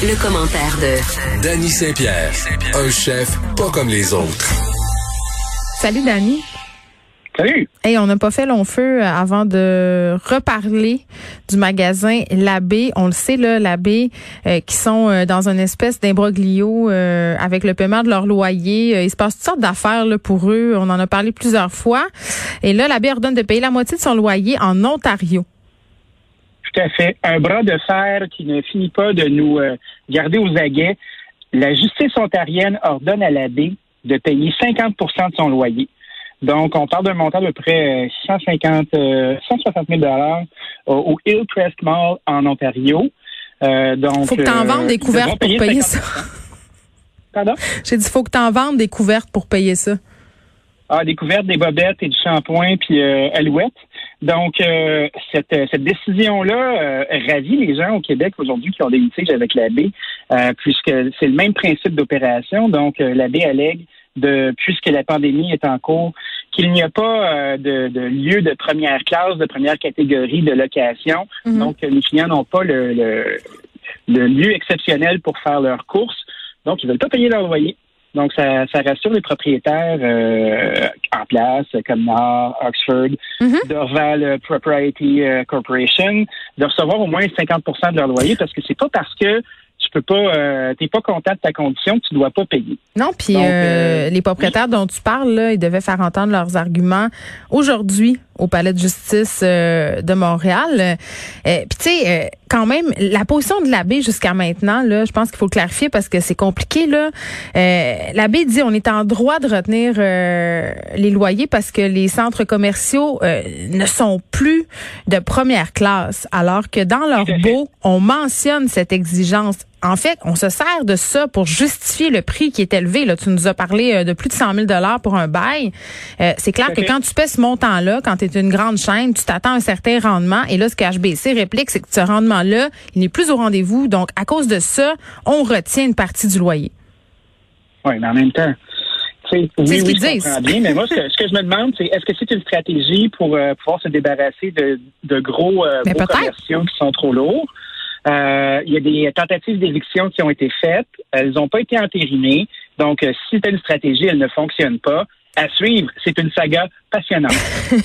Le, commentaire de Danny Saint-Pierre, un chef pas comme les autres. Salut Danny. Salut. Hey, on n'a pas fait long feu avant de reparler du magasin L'Abbé. On le sait, là, L'Abbé, euh, qui sont euh, dans une espèce d'imbroglio euh, avec le paiement de leur loyer. il se passe toutes sortes d'affaires là, pour eux. On en a parlé plusieurs fois. Et là, L'Abbé ordonne de payer la moitié de son loyer en Ontario. Tout à fait. Un bras de fer qui ne finit pas de nous garder aux aguets. La justice ontarienne ordonne à l'Abbé de payer 50% de son loyer. Donc, on parle d'un montant de près 150, 160 000 dollars au Hillcrest Mall en Ontario. Euh, donc, faut que tu en vendes des couvertes pour payer ça. Pardon? J'ai dit, faut que tu en vendes des couvertes pour payer ça. Ah, des couvertes, des bobettes et du shampoing, puis euh, alouette. Donc, euh, cette, cette décision-là euh, ravit les gens au Québec aujourd'hui qui ont des litiges avec la baie, puisque c'est le même principe d'opération. Donc, la baie allègue de, puisque la pandémie est en cours, qu'il n'y a pas euh, de, de, lieu de première classe, de première catégorie de location. Mhm. Donc, les clients n'ont pas le, le, lieu exceptionnel pour faire leurs courses. Donc, ils ne veulent pas payer leur loyer. Donc, ça, ça rassure les propriétaires euh, en place, comme Nord, Oxford, mhm. Dorval Propriety euh, Corporation, de recevoir au moins 50% de leur loyer parce que c'est pas parce que tu peux pas, euh, t'es pas content de ta condition, tu dois pas payer. Non, puis euh, euh, les propriétaires dont tu parles, là, ils devaient faire entendre leurs arguments aujourd'hui au palais de justice de Montréal. puis tu sais, quand même, la position de l'abbé jusqu'à maintenant, là, je pense qu'il faut clarifier parce que c'est compliqué. Là, l'abbé dit on est en droit de retenir les loyers parce que les centres commerciaux ne sont plus de première classe, alors que dans leur beau, on mentionne cette exigence en fait, on se sert de ça pour justifier le prix qui est élevé. Là, tu nous as parlé euh, de plus de 100 000 dollars pour un bail. Euh, c'est clair que quand tu paies ce montant-là, quand tu es une grande chaîne, tu t'attends à un certain rendement. Et là, ce que HBC réplique, c'est que ce rendement-là, il n'est plus au rendez-vous. Donc, à cause de ça, on retient une partie du loyer. Oui, mais en même temps, oui, ce oui, je bien, mais moi, ce que, je me demande, c'est est-ce que c'est une stratégie pour euh, pouvoir se débarrasser de, de gros, euh, gros commerciaux qui sont trop lourds? Euh, il y a des tentatives d'éviction qui ont été faites. Elles n'ont pas été entérinées. Donc, euh, si c'est une stratégie, elle ne fonctionne pas. À suivre, c'est une saga passionnante.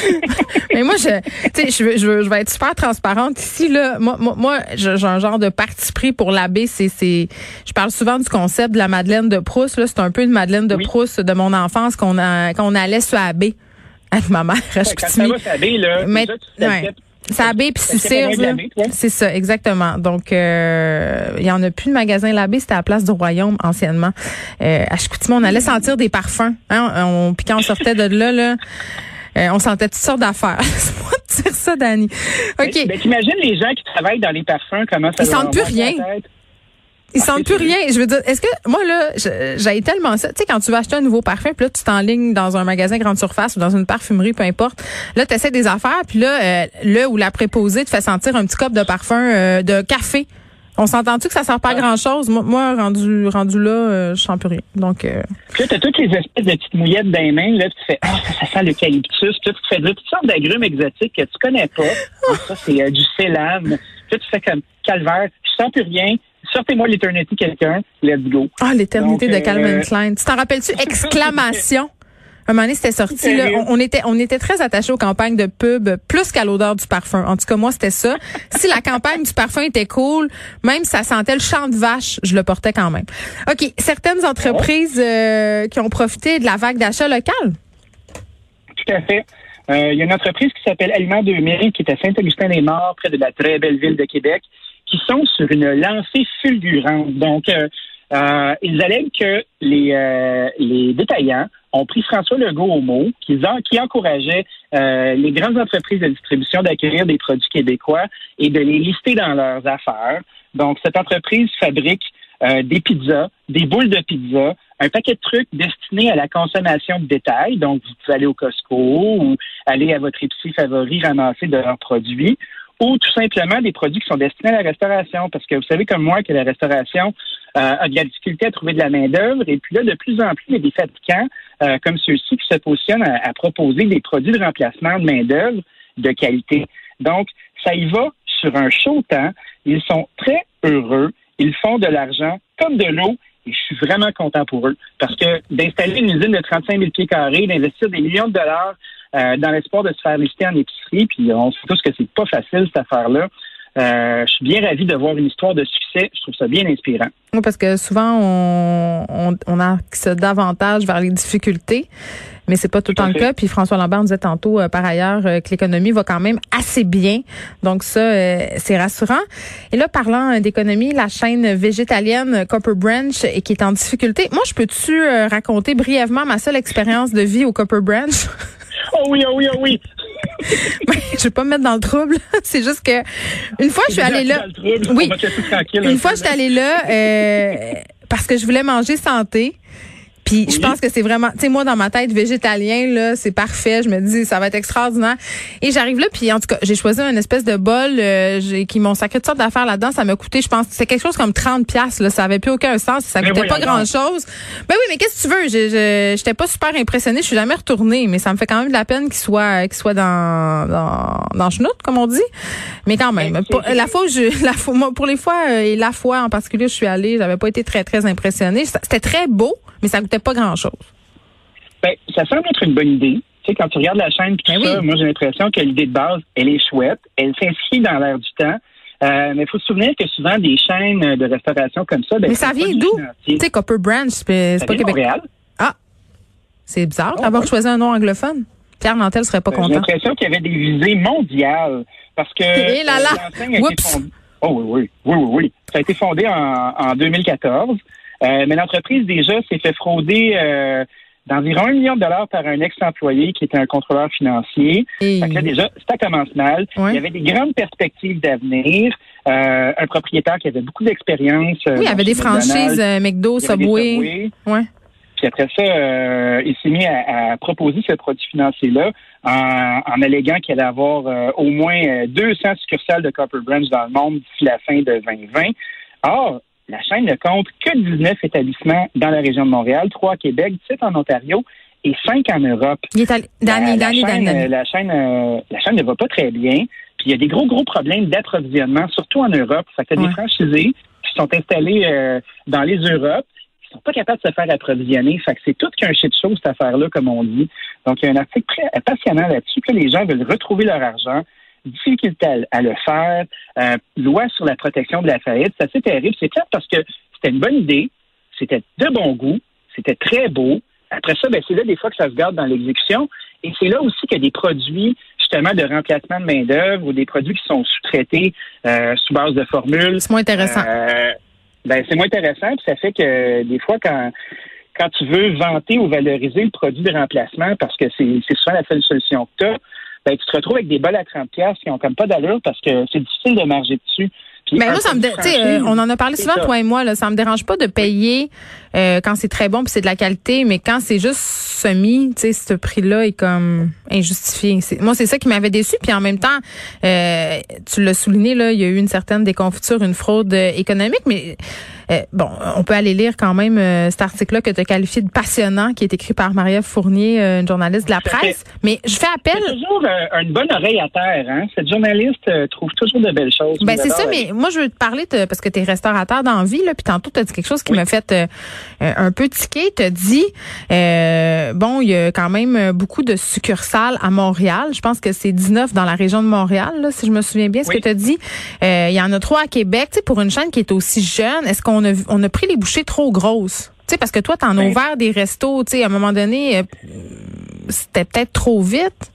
Mais moi, je, je, je, je vais être super transparente ici. Là, moi, moi, j'ai un genre de parti pris pour l'abbé. C'est, c'est, je parle souvent du concept de la Madeleine de Proust. Là, c'est un peu une Madeleine de Proust de mon enfance qu'on a, qu'on allait sur abbé avec ma mère. Ouais, quand ça va, là, Mais, ça puis C'est ça, exactement. Donc, euh, il y en a plus de magasin Labé, c'était à la place du Royaume anciennement. Euh, à Chicoutimi, on allait sentir des parfums. Hein? On, puis quand on sortait de là, là euh, on sentait toutes sortes d'affaires. C'est moi de dire ça, Dani. OK. Mais, t'imagines les gens qui travaillent dans les parfums, comment ça Ils sentent plus rien. Ils sentent plus rien. Je veux dire, est-ce que moi là, j'ai tellement ça. Tu sais, quand tu vas acheter un nouveau parfum, puis là tu t'enlignes dans un magasin grande surface ou dans une parfumerie, peu importe. Là, tu essaies des affaires, puis là, euh, là où la préposée te fait sentir un petit cop de parfum euh, de café. On s'entend-tu que ça sert pas à grand chose? Moi, rendu, rendu là, euh, je sens plus rien. Donc, euh... Puis là, t'as toutes les espèces de petites mouillettes dans les mains, là, tu fais, ah, ça, sent l'eucalyptus. Puis là, tu fais toutes sortes d'agrumes exotiques que tu connais pas. ça, c'est du célam. Puis là, tu fais comme calvaire. Je sens plus rien sortez-moi l'éternité quelqu'un, let's go. Ah, l'éternité de Calvin euh, Klein. Tu t'en rappelles-tu? Exclamation. Un moment donné, c'était sorti. Là, on, était, on était très attachés aux campagnes de pub, plus qu'à l'odeur du parfum. En tout cas, moi, c'était ça. si la campagne du parfum était cool, même ça sentait le champ de vache, je le portais quand même. OK. Certaines entreprises euh, qui ont profité de la vague d'achat local? Tout à fait. Euh, il y a une entreprise qui s'appelle Aliment 2000, qui est à Saint-Augustin-des-Morts, près de la très belle ville de Québec, qui sont sur une lancée fulgurante. Donc, euh, euh, ils allèguent que les, euh, les détaillants ont pris François Legault au mot, qui, qui encourageait les grandes entreprises de distribution d'acquérir des produits québécois et de les lister dans leurs affaires. Donc, cette entreprise fabrique des pizzas, des boules de pizza, un paquet de trucs destinés à la consommation de détail. Donc, vous pouvez aller au Costco ou aller à votre épicerie favori ramasser de leurs produits ou tout simplement des produits qui sont destinés à la restauration. Parce que vous savez comme moi que la restauration euh, a de la difficulté à trouver de la main-d'œuvre. Et puis là, de plus en plus, il y a des fabricants euh, comme ceux-ci qui se positionnent à, proposer des produits de remplacement de main-d'œuvre de qualité. Donc, ça y va sur un chaud temps. Ils sont très heureux. Ils font de l'argent comme de l'eau et je suis vraiment content pour eux. Parce que d'installer une usine de 35 000 pieds carrés, d'investir des millions de dollars euh, dans l'espoir de se faire lister en épicerie, puis on sait tous que c'est pas facile cette affaire-là. Euh, je suis bien ravi de voir une histoire de succès. Je trouve ça bien inspirant. Oui, parce que souvent, on, on, on axe davantage vers les difficultés, mais c'est pas tout le temps le cas. Puis François Lambert nous disait tantôt, euh, par ailleurs, euh, que l'économie va quand même assez bien. Donc ça, euh, c'est rassurant. Et là, parlant d'économie, la chaîne végétalienne Copper Branch et qui est en difficulté. Moi, je peux-tu raconter brièvement ma seule expérience de vie au Copper Branch? Oh oui, oh oui, oh oui. je vais pas me mettre dans le trouble. C'est juste que une fois je suis allée là. Oui. Une fois je suis allée là euh, parce que je voulais manger santé. Puis je pense que c'est vraiment, tu sais, moi dans ma tête végétalien là, c'est parfait. Je me dis ça va être extraordinaire. Et j'arrive là, puis en tout cas, j'ai choisi une espèce de bol euh, qui m'ont sacré de sortes d'affaires là-dedans. Ça m'a coûté, je pense, c'est quelque chose comme 30 pièces. Là, ça avait plus aucun sens. Ça coûtait pas grand-chose. Ben oui, mais qu'est-ce que tu veux? Je j'étais pas super impressionnée. Je suis jamais retournée, mais ça me fait quand même de la peine qu'il soit qu'il soit dans dans dans chenoute, comme on dit. Mais quand même, pour, la fois où je, la fois, pour les fois euh, et la fois en particulier, je suis allée, j'avais pas été très très impressionnée. C'était très beau mais ça coûtait pas grand-chose. Ben, ça semble être une bonne idée. Tu sais, quand tu regardes la chaîne tout ben ça, moi j'ai l'impression que l'idée de base, elle est chouette, elle s'inscrit dans l'air du temps. Euh, mais il faut se souvenir que souvent des chaînes de restauration comme ça. Ben, mais ça vient d'où? Tu sais, Copper Branch, c'est pas Québec. Montréal. Ah, c'est bizarre ah, d'avoir choisi un nom anglophone. Pierre Nantel serait pas content. J'ai l'impression qu'il y avait des visées mondiales parce que. Et là là. Oups. Oh oui, oui, oui, oui, oui. Ça a été fondé en, en 2014. Euh, mais l'entreprise, déjà, s'est fait frauder euh, d'environ un million de dollars par un ex-employé qui était un contrôleur financier. Donc là, déjà, ça commence mal. Il y avait des grandes perspectives d'avenir. Euh, un propriétaire qui avait beaucoup d'expérience. oui, il y avait des franchises McDo, Subway. Ouais. Puis après ça, il s'est mis à, proposer ce produit financier-là en, en, alléguant qu'il allait avoir au moins 200 succursales de Copper Branch dans le monde d'ici la fin de 2020. Or, la chaîne ne compte que 19 établissements dans la région de Montréal, 3 à Québec, 7 en Ontario et 5 en Europe. Il est allé, la, la, chaîne, euh, la, chaîne, euh, la chaîne ne va pas très bien. Puis il y a des gros, gros problèmes d'approvisionnement, surtout en Europe. Ça fait des franchisés qui sont installés euh, dans les Europes qui sont pas capables de se faire approvisionner. Fait que c'est tout qu'un shit show, cette affaire-là, comme on dit. Donc, il y a un article très passionnant là-dessus, que les gens veulent retrouver leur argent difficulté à, à le faire, euh, loi sur la protection de la faillite. C'est assez terrible. C'est clair parce que c'était une bonne idée, c'était de bon goût, c'était très beau. Après ça, ben, c'est là des fois que ça se garde dans l'exécution. Et c'est là aussi qu'il y a des produits justement de remplacement de main-d'œuvre ou des produits qui sont sous-traités euh, sous base de formules. C'est moins intéressant. Euh, ben, c'est moins intéressant, puis ça fait que des fois, quand quand tu veux vanter ou valoriser le produit de remplacement, parce que c'est souvent la seule solution que tu as, ben, tu te retrouves avec des bols à 30 pièces qui ont comme pas d'allure parce que c'est difficile de marger dessus. mais moi, ça me, euh, on en a parlé souvent, toi et moi, là, ça me dérange pas de payer euh, quand c'est très bon puis c'est de la qualité, mais quand c'est juste semi, tu sais, ce prix-là est comme injustifié. Moi, c'est ça qui m'avait déçu. Puis en même temps, euh, tu l'as souligné, là, il y a eu une certaine déconfiture, une fraude économique, mais euh, bon, on peut aller lire quand même euh, cet article-là que tu as qualifié de passionnant, qui est écrit par Maria Fournier, euh, une journaliste de la presse. Mais je fais appel. C'est toujours une bonne oreille à terre. Hein? Cette journaliste trouve toujours de belles choses. Ben c'est ça, mais moi je veux te parler de, parce que tu es restaurateur dans vie, là, puis tantôt tu as dit quelque chose qui m'a fait un peu tiquer. Tu as dit, bon, il y a quand même beaucoup de succursales à Montréal. Je pense que c'est 19 dans la région de Montréal, là, si je me souviens bien ce que tu as dit. Il y en a trois à Québec. Tu sais, pour une chaîne qui est aussi jeune, est-ce qu'on on a, pris les bouchées trop grosses. Tu sais, parce que toi, tu en as ouvert des restos, tu sais, à un moment donné, euh, c'était peut-être trop vite.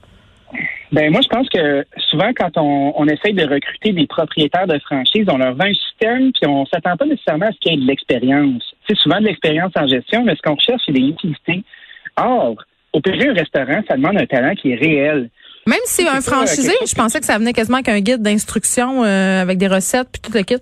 Ben moi, je pense que souvent, quand on, on, essaye de recruter des propriétaires de franchise, on leur vend un système, puis on s'attend pas nécessairement à ce qu'il y ait de l'expérience. C'est souvent de l'expérience en gestion, mais ce qu'on recherche, c'est des utilités. Or, opérer un restaurant, ça demande un talent qui est réel. Même si un franchisé, je pensais que ça venait quasiment qu'un guide d'instruction euh, avec des recettes puis tout le kit.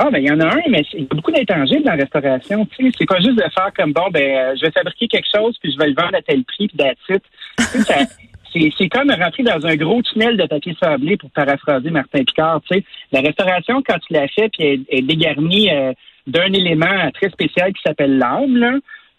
Ah, ben il y en a un, mais il y a beaucoup d'intangibles dans la restauration. Tu sais, c'est pas juste de faire comme bon, ben euh, je vais fabriquer quelque chose puis je vais le vendre à tel prix puis d'attitude. c'est, c'est comme rentrer dans un gros tunnel de papier sablé pour paraphraser Martin Picard. Tu sais, la restauration quand tu l'as fait puis elle est dégarnie euh, d'un élément très spécial qui s'appelle l'âme là.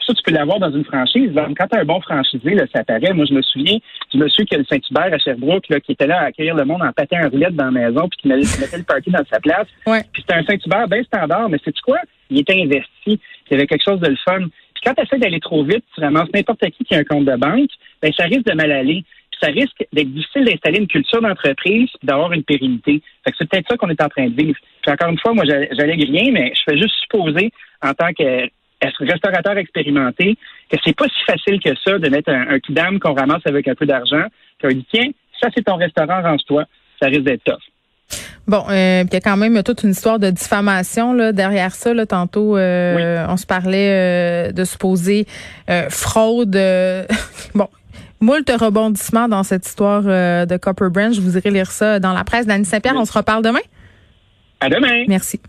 Ça, tu peux l'avoir dans une franchise. Quand tu as un bon franchisé, là, ça paraît. Moi, je me souviens du monsieur qui a le Saint-Hubert à Sherbrooke, là, qui était là à accueillir le monde en patin à roulette dans la maison, puis qui mettait le party dans sa place. Ouais. Puis c'était un Saint-Hubert bien standard, mais c'est quoi? Il était investi. Il y avait quelque chose de le fun. Puis quand tu essaies d'aller trop vite, tu ramasses n'importe qui qui a un compte de banque, ben ça risque de mal aller. Puis ça risque d'être difficile d'installer une culture d'entreprise et d'avoir une pérennité. Fait que c'est peut-être ça qu'on est en train de vivre. Puis encore une fois, moi, j'allègue rien, mais je fais juste supposer, en tant que restaurateur expérimenté, que c'est pas si facile que ça de mettre un, un kidam qu'on ramasse avec un peu d'argent, qu'on dit, tiens, ça c'est ton restaurant, range-toi. Ça risque d'être tough. Bon, euh, il y a quand même toute une histoire de diffamation là, derrière ça. Là, tantôt, euh, on se parlait euh, de supposer fraude. bon, moult rebondissements dans cette histoire de Copper Branch. Vous irez lire ça dans la presse. Dany Saint-Pierre, on se reparle demain? À demain. Merci.